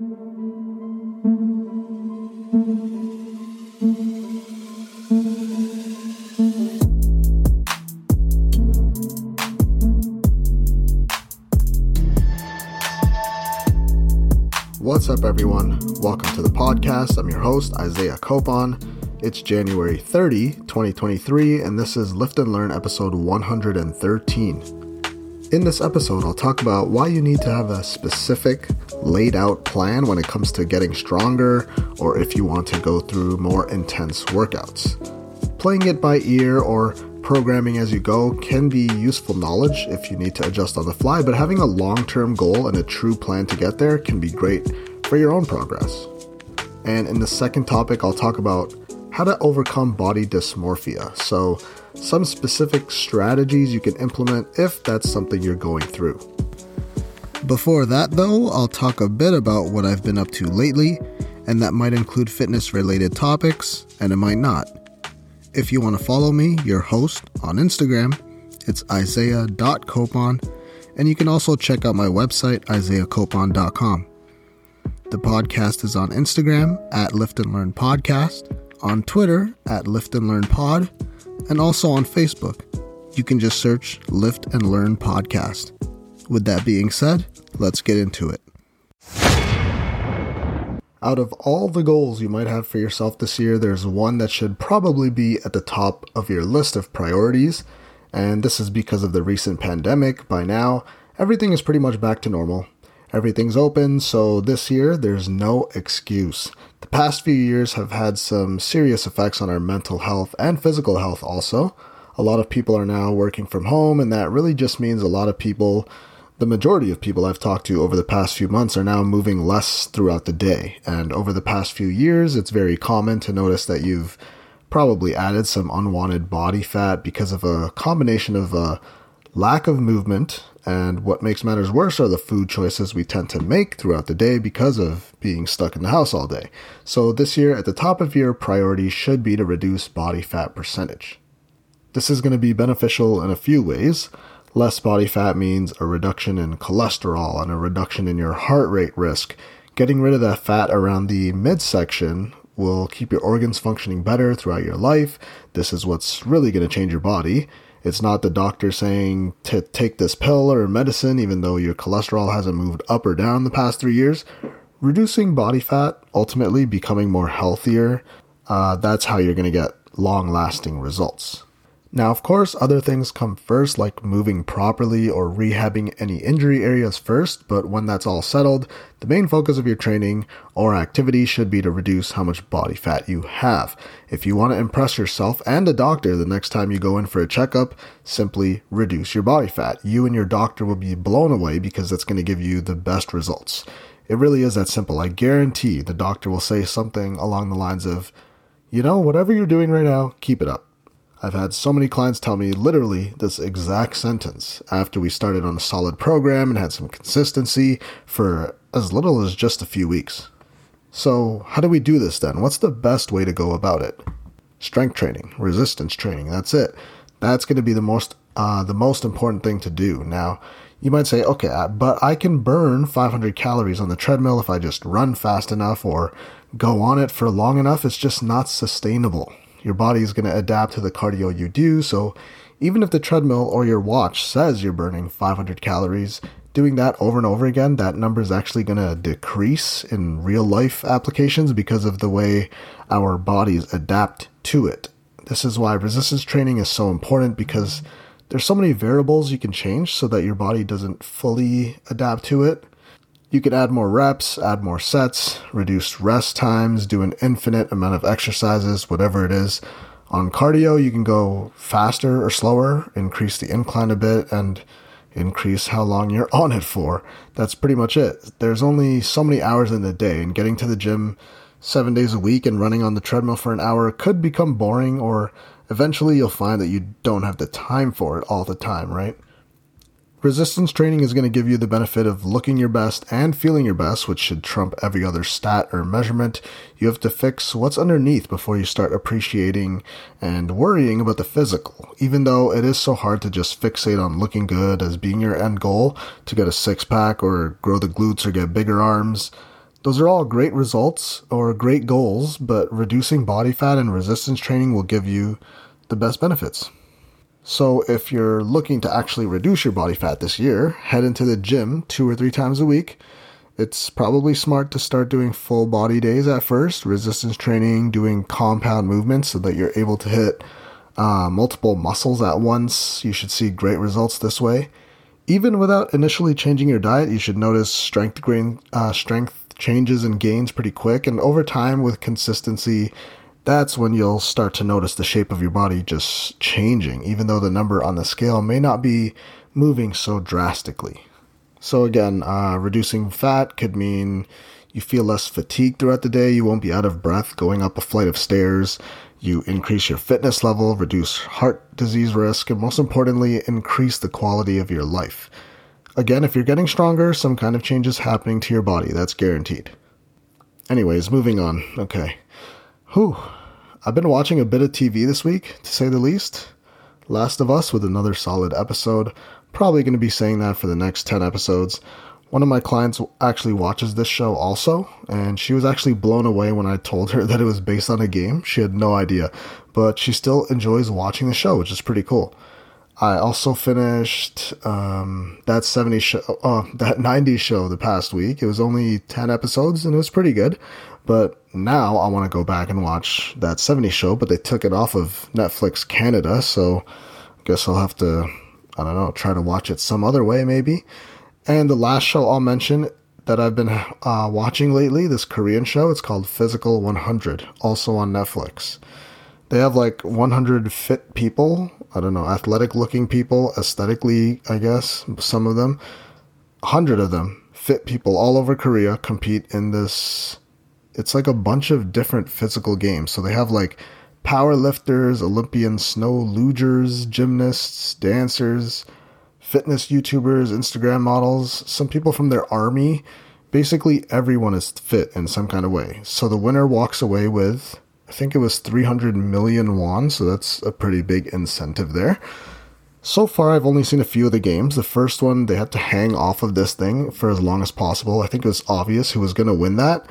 What's up, everyone? Welcome to the podcast. I'm your host, Isaiah Copon. It's January 30, 2023, and this is Lift and Learn episode 113. In this episode, I'll talk about why you need to have a specific, laid out plan when it comes to getting stronger or if you want to go through more intense workouts. Playing it by ear or programming as you go can be useful knowledge if you need to adjust on the fly, but having a long term goal and a true plan to get there can be great for your own progress. And in the second topic, I'll talk about how to overcome body dysmorphia. So, some specific strategies you can implement if that's something you're going through. Before that, though, I'll talk a bit about what I've been up to lately, and that might include fitness related topics, and it might not. If you want to follow me, your host, on Instagram, it's isaiah.copon, and you can also check out my website, isaiahcopon.com. The podcast is on Instagram at Lift and Learn Podcast, on Twitter at Lift and Learn Pod, and also on Facebook. You can just search Lift and Learn Podcast. With that being said, let's get into it. Out of all the goals you might have for yourself this year, there's one that should probably be at the top of your list of priorities, and this is because of the recent pandemic. By now, everything is pretty much back to normal. Everything's open, so this year there's no excuse. The past few years have had some serious effects on our mental health and physical health also. A lot of people are now working from home, and that really just means a lot of people the majority of people I've talked to over the past few months are now moving less throughout the day. And over the past few years, it's very common to notice that you've probably added some unwanted body fat because of a combination of a lack of movement. And what makes matters worse are the food choices we tend to make throughout the day because of being stuck in the house all day. So this year, at the top of your priority should be to reduce body fat percentage. This is going to be beneficial in a few ways. Less body fat means a reduction in cholesterol and a reduction in your heart rate risk. Getting rid of that fat around the midsection will keep your organs functioning better throughout your life. This is what's really going to change your body. It's not the doctor saying to take this pill or medicine, even though your cholesterol hasn't moved up or down the past three years. Reducing body fat, ultimately becoming more healthier, uh, that's how you're going to get long lasting results. Now, of course, other things come first, like moving properly or rehabbing any injury areas first, but when that's all settled, the main focus of your training or activity should be to reduce how much body fat you have. If you want to impress yourself and a doctor the next time you go in for a checkup, simply reduce your body fat. You and your doctor will be blown away because that's going to give you the best results. It really is that simple. I guarantee the doctor will say something along the lines of, you know, whatever you're doing right now, keep it up. I've had so many clients tell me literally this exact sentence after we started on a solid program and had some consistency for as little as just a few weeks. So, how do we do this then? What's the best way to go about it? Strength training, resistance training, that's it. That's going to be the most uh, the most important thing to do. Now, you might say, okay, uh, but I can burn 500 calories on the treadmill if I just run fast enough or go on it for long enough. It's just not sustainable. Your body is going to adapt to the cardio you do. So even if the treadmill or your watch says you're burning 500 calories, doing that over and over again, that number is actually going to decrease in real life applications because of the way our bodies adapt to it. This is why resistance training is so important because there's so many variables you can change so that your body doesn't fully adapt to it. You could add more reps, add more sets, reduce rest times, do an infinite amount of exercises, whatever it is. On cardio, you can go faster or slower, increase the incline a bit, and increase how long you're on it for. That's pretty much it. There's only so many hours in the day, and getting to the gym seven days a week and running on the treadmill for an hour could become boring, or eventually you'll find that you don't have the time for it all the time, right? Resistance training is going to give you the benefit of looking your best and feeling your best, which should trump every other stat or measurement. You have to fix what's underneath before you start appreciating and worrying about the physical. Even though it is so hard to just fixate on looking good as being your end goal to get a six pack or grow the glutes or get bigger arms, Those are all great results or great goals, but reducing body fat and resistance training will give you the best benefits. So, if you're looking to actually reduce your body fat this year, head into the gym two or three times a week. It's probably smart to start doing full body days at first, resistance training, doing compound movements so that you're able to hit uh, multiple muscles at once. You should see great results this way. Even without initially changing your diet, you should notice strength gain, uh, strength changes and gains pretty quick. And over time, with consistency, that's when you'll start to notice the shape of your body just changing, even though the number on the scale may not be moving so drastically. So, again, uh, reducing fat could mean you feel less fatigued throughout the day, you won't be out of breath going up a flight of stairs, you increase your fitness level, reduce heart disease risk, and most importantly, increase the quality of your life. Again, if you're getting stronger, some kind of change is happening to your body. That's guaranteed. Anyways, moving on. Okay. Whew. I've been watching a bit of TV this week, to say the least. Last of Us with another solid episode. Probably going to be saying that for the next 10 episodes. One of my clients actually watches this show also, and she was actually blown away when I told her that it was based on a game. She had no idea, but she still enjoys watching the show, which is pretty cool. I also finished um, that 70 show, uh, that 90 show the past week. It was only 10 episodes and it was pretty good. But now I want to go back and watch that 70 show, but they took it off of Netflix Canada. So I guess I'll have to, I don't know, try to watch it some other way maybe. And the last show I'll mention that I've been uh, watching lately, this Korean show, it's called Physical 100, also on Netflix. They have like 100 fit people. I don't know, athletic looking people, aesthetically, I guess, some of them. 100 of them, fit people all over Korea, compete in this. It's like a bunch of different physical games. So they have like power lifters, Olympian snow lugers, gymnasts, dancers, fitness YouTubers, Instagram models, some people from their army. Basically, everyone is fit in some kind of way. So the winner walks away with I think it was 300 million won, so that's a pretty big incentive there. So far, I've only seen a few of the games. The first one, they had to hang off of this thing for as long as possible. I think it was obvious who was going to win that.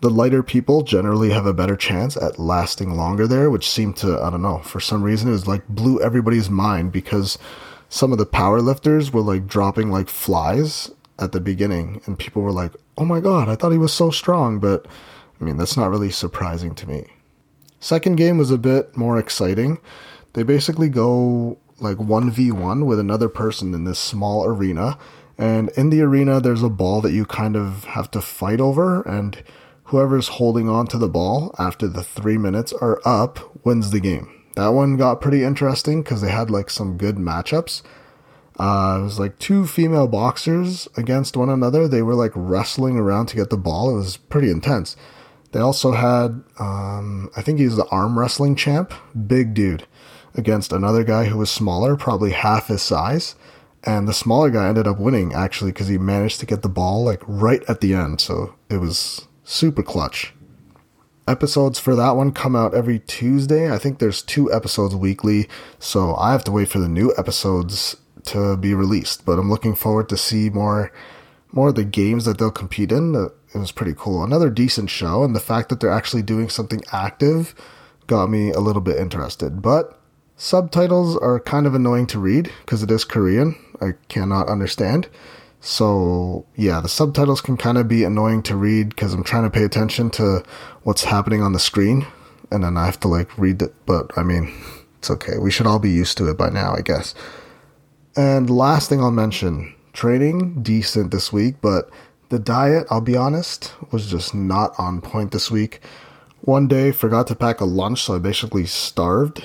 The lighter people generally have a better chance at lasting longer there, which seemed to, I don't know, for some reason, it was like blew everybody's mind because some of the power lifters were like dropping like flies at the beginning, and people were like, oh my god, I thought he was so strong, but I mean, that's not really surprising to me. Second game was a bit more exciting. They basically go like 1v1 with another person in this small arena. And in the arena, there's a ball that you kind of have to fight over. And whoever's holding on to the ball after the three minutes are up wins the game. That one got pretty interesting because they had like some good matchups. Uh, it was like two female boxers against one another. They were like wrestling around to get the ball. It was pretty intense. They also had, um, I think he's the arm wrestling champ, big dude, against another guy who was smaller, probably half his size. And the smaller guy ended up winning actually because he managed to get the ball like right at the end. So it was super clutch. Episodes for that one come out every Tuesday. I think there's two episodes weekly. So I have to wait for the new episodes to be released. But I'm looking forward to see more more of the games that they'll compete in. Uh, it was pretty cool. Another decent show, and the fact that they're actually doing something active got me a little bit interested. But subtitles are kind of annoying to read because it is Korean. I cannot understand. So, yeah, the subtitles can kind of be annoying to read because I'm trying to pay attention to what's happening on the screen and then I have to like read it. But I mean, it's okay. We should all be used to it by now, I guess. And last thing I'll mention training, decent this week, but the diet, I'll be honest, was just not on point this week. One day, forgot to pack a lunch, so I basically starved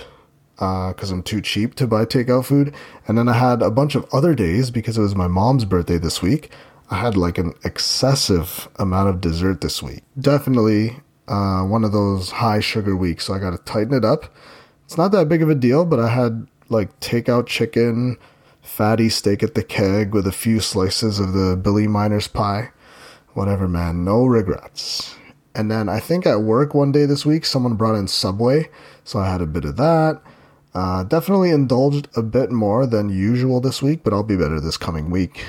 because uh, I'm too cheap to buy takeout food. And then I had a bunch of other days because it was my mom's birthday this week. I had like an excessive amount of dessert this week. Definitely uh, one of those high sugar weeks, so I got to tighten it up. It's not that big of a deal, but I had like takeout chicken, fatty steak at the keg with a few slices of the Billy Miner's pie. Whatever, man. No regrets. And then I think at work one day this week, someone brought in Subway, so I had a bit of that. Uh, definitely indulged a bit more than usual this week, but I'll be better this coming week.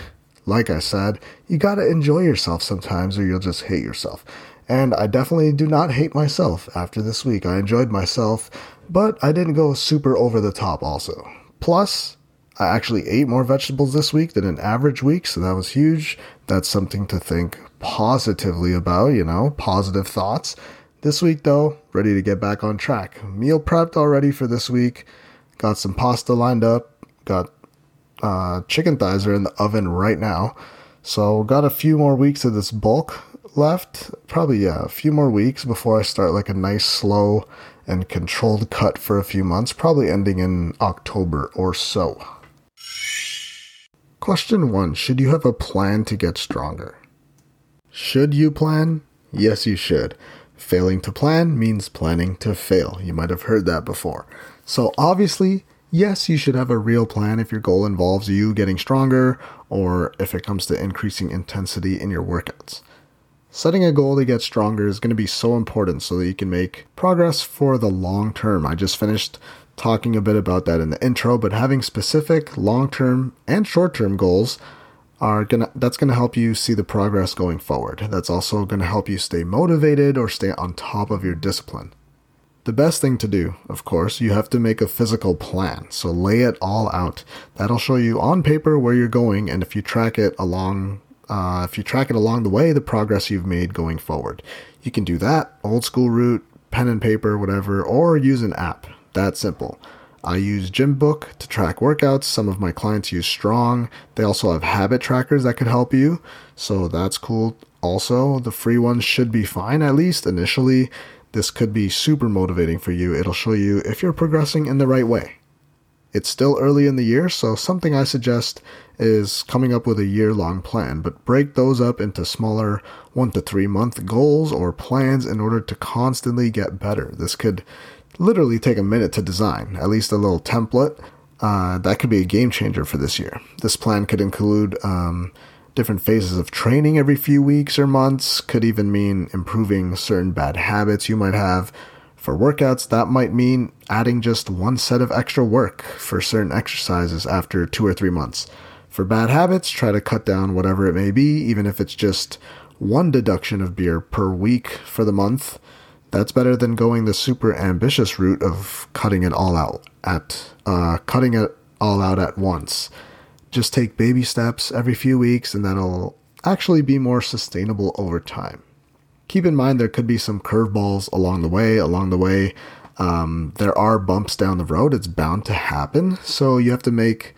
like I said, you gotta enjoy yourself sometimes or you'll just hate yourself. And I definitely do not hate myself after this week. I enjoyed myself, but I didn't go super over the top also. Plus, I actually ate more vegetables this week than an average week, so that was huge. That's something to think positively about, you know, positive thoughts. This week, though, ready to get back on track. Meal prepped already for this week. Got some pasta lined up. Got uh, chicken thighs are in the oven right now. So, got a few more weeks of this bulk left. Probably, yeah, a few more weeks before I start like a nice, slow, and controlled cut for a few months, probably ending in October or so. Question one Should you have a plan to get stronger? Should you plan? Yes, you should. Failing to plan means planning to fail. You might have heard that before. So, obviously, yes, you should have a real plan if your goal involves you getting stronger or if it comes to increasing intensity in your workouts. Setting a goal to get stronger is going to be so important so that you can make progress for the long term. I just finished talking a bit about that in the intro, but having specific long term and short term goals are gonna that's gonna help you see the progress going forward. That's also gonna help you stay motivated or stay on top of your discipline. The best thing to do, of course, you have to make a physical plan. So lay it all out. That'll show you on paper where you're going, and if you track it along uh, if you track it along the way, the progress you've made going forward. You can do that, old school route, pen and paper, whatever, or use an app. That simple. I use Gymbook to track workouts. Some of my clients use Strong. They also have habit trackers that could help you. So that's cool. Also, the free ones should be fine, at least initially. This could be super motivating for you. It'll show you if you're progressing in the right way. It's still early in the year, so something I suggest is coming up with a year long plan, but break those up into smaller one to three month goals or plans in order to constantly get better. This could literally take a minute to design, at least a little template. Uh, that could be a game changer for this year. This plan could include um, different phases of training every few weeks or months, could even mean improving certain bad habits you might have for workouts, that might mean adding just one set of extra work for certain exercises after two or three months. For bad habits, try to cut down whatever it may be, even if it's just one deduction of beer per week for the month. That's better than going the super ambitious route of cutting it all out at uh, cutting it all out at once. Just take baby steps every few weeks, and that'll actually be more sustainable over time keep in mind there could be some curveballs along the way. Along the way, um, there are bumps down the road. It's bound to happen. So you have to make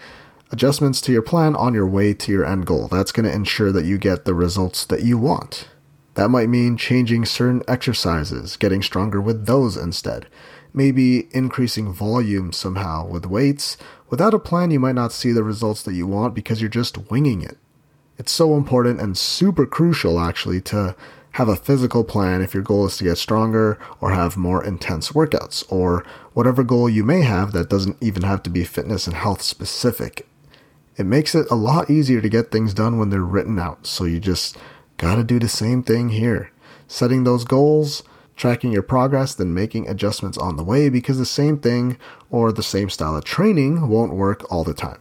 adjustments to your plan on your way to your end goal. That's going to ensure that you get the results that you want. That might mean changing certain exercises, getting stronger with those instead. Maybe increasing volume somehow with weights. Without a plan, you might not see the results that you want because you're just winging it. It's so important and super crucial, actually, to have a physical plan if your goal is to get stronger or have more intense workouts, or whatever goal you may have that doesn't even have to be fitness and health specific. It makes it a lot easier to get things done when they're written out, so you just gotta do the same thing here. Setting those goals, tracking your progress, then making adjustments on the way because the same thing or the same style of training won't work all the time.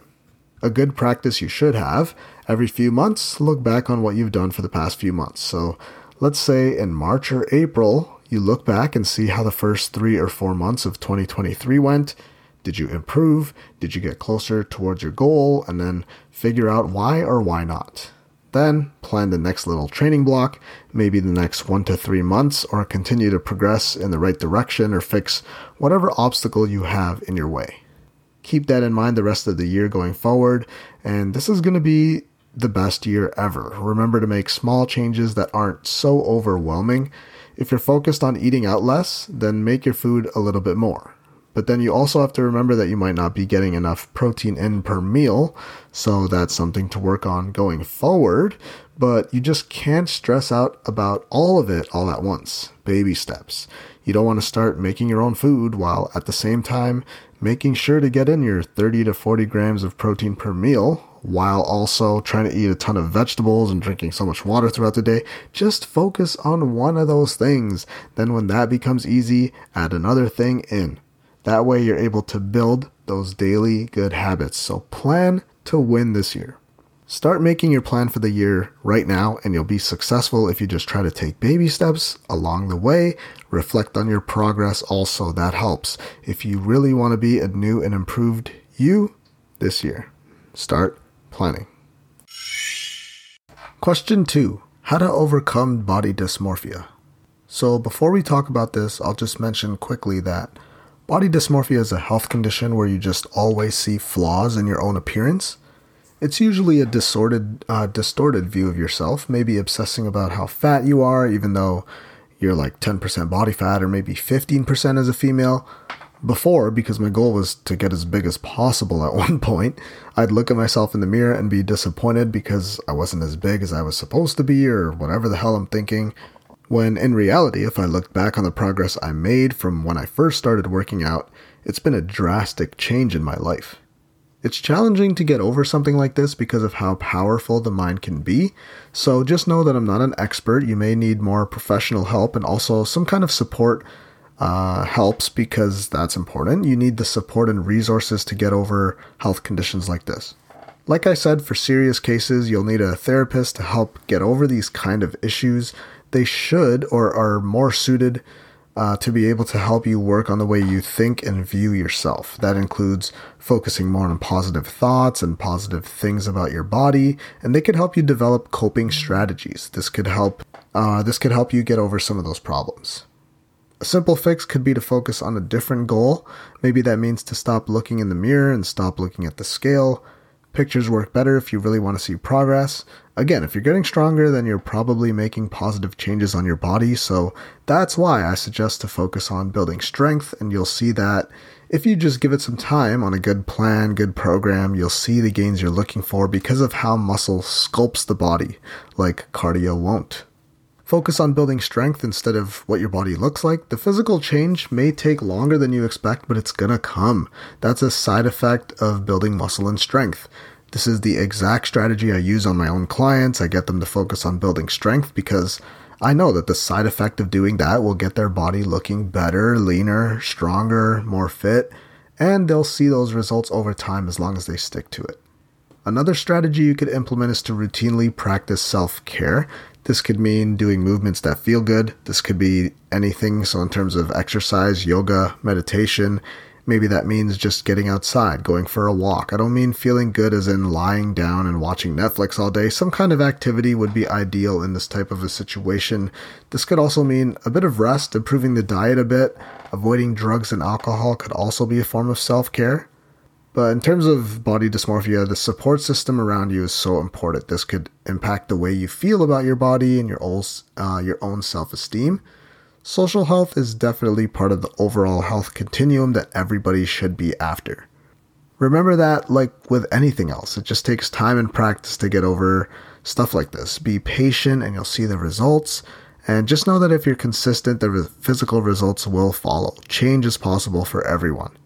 A good practice you should have every few months, look back on what you've done for the past few months. So let's say in March or April, you look back and see how the first three or four months of 2023 went. Did you improve? Did you get closer towards your goal? And then figure out why or why not. Then plan the next little training block, maybe the next one to three months, or continue to progress in the right direction or fix whatever obstacle you have in your way. Keep that in mind the rest of the year going forward, and this is going to be the best year ever. Remember to make small changes that aren't so overwhelming. If you're focused on eating out less, then make your food a little bit more. But then you also have to remember that you might not be getting enough protein in per meal, so that's something to work on going forward. But you just can't stress out about all of it all at once. Baby steps. You don't want to start making your own food while at the same time making sure to get in your 30 to 40 grams of protein per meal while also trying to eat a ton of vegetables and drinking so much water throughout the day. Just focus on one of those things. Then, when that becomes easy, add another thing in. That way, you're able to build those daily good habits. So, plan to win this year. Start making your plan for the year right now, and you'll be successful if you just try to take baby steps along the way. Reflect on your progress, also, that helps. If you really want to be a new and improved you this year, start planning. Question two How to overcome body dysmorphia. So, before we talk about this, I'll just mention quickly that body dysmorphia is a health condition where you just always see flaws in your own appearance. It's usually a distorted, uh, distorted view of yourself, maybe obsessing about how fat you are, even though you're like 10% body fat or maybe 15% as a female. Before, because my goal was to get as big as possible at one point, I'd look at myself in the mirror and be disappointed because I wasn't as big as I was supposed to be or whatever the hell I'm thinking. When in reality, if I look back on the progress I made from when I first started working out, it's been a drastic change in my life. It's challenging to get over something like this because of how powerful the mind can be, so just know that I'm not an expert. You may need more professional help and also some kind of support uh, helps because that's important. You need the support and resources to get over health conditions like this. Like I said, for serious cases, you'll need a therapist to help get over these kind of issues they should or are more suited uh, to be able to help you work on the way you think and view yourself. That includes focusing more on positive thoughts and positive things about your body, and they could help you develop coping strategies. This could help. Uh, this could help you get over some of those problems. A simple fix could be to focus on a different goal. Maybe that means to stop looking in the mirror and stop looking at the scale. Pictures work better if you really want to see progress. Again, if you're getting stronger, then you're probably making positive changes on your body, so that's why I suggest to focus on building strength, and you'll see that if you just give it some time on a good plan, good program, you'll see the gains you're looking for because of how muscle sculpts the body, like cardio won't. Focus on building strength instead of what your body looks like. The physical change may take longer than you expect, but it's gonna come. That's a side effect of building muscle and strength. This is the exact strategy I use on my own clients. I get them to focus on building strength because I know that the side effect of doing that will get their body looking better, leaner, stronger, more fit, and they'll see those results over time as long as they stick to it. Another strategy you could implement is to routinely practice self care. This could mean doing movements that feel good. This could be anything. So, in terms of exercise, yoga, meditation, maybe that means just getting outside, going for a walk. I don't mean feeling good as in lying down and watching Netflix all day. Some kind of activity would be ideal in this type of a situation. This could also mean a bit of rest, improving the diet a bit. Avoiding drugs and alcohol could also be a form of self care. But in terms of body dysmorphia, the support system around you is so important. This could impact the way you feel about your body and your own, uh, your own self esteem. Social health is definitely part of the overall health continuum that everybody should be after. Remember that, like with anything else, it just takes time and practice to get over stuff like this. Be patient and you'll see the results. And just know that if you're consistent, the physical results will follow. Change is possible for everyone.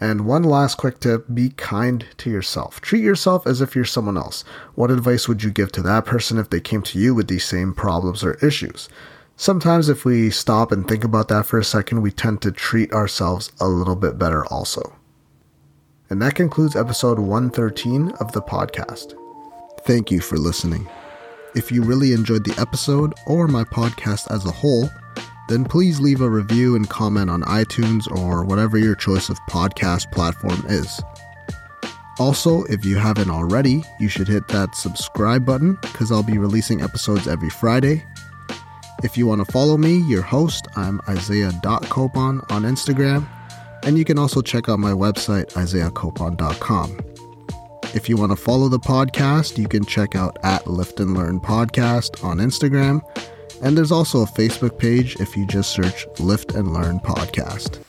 And one last quick tip be kind to yourself. Treat yourself as if you're someone else. What advice would you give to that person if they came to you with these same problems or issues? Sometimes, if we stop and think about that for a second, we tend to treat ourselves a little bit better also. And that concludes episode 113 of the podcast. Thank you for listening. If you really enjoyed the episode or my podcast as a whole, then please leave a review and comment on iTunes or whatever your choice of podcast platform is. Also, if you haven't already, you should hit that subscribe button because I'll be releasing episodes every Friday. If you want to follow me, your host, I'm Isaiah.copon on Instagram, and you can also check out my website, isaiahcopon.com. If you want to follow the podcast, you can check out at Lift and Learn Podcast on Instagram and there's also a Facebook page if you just search Lift and Learn Podcast.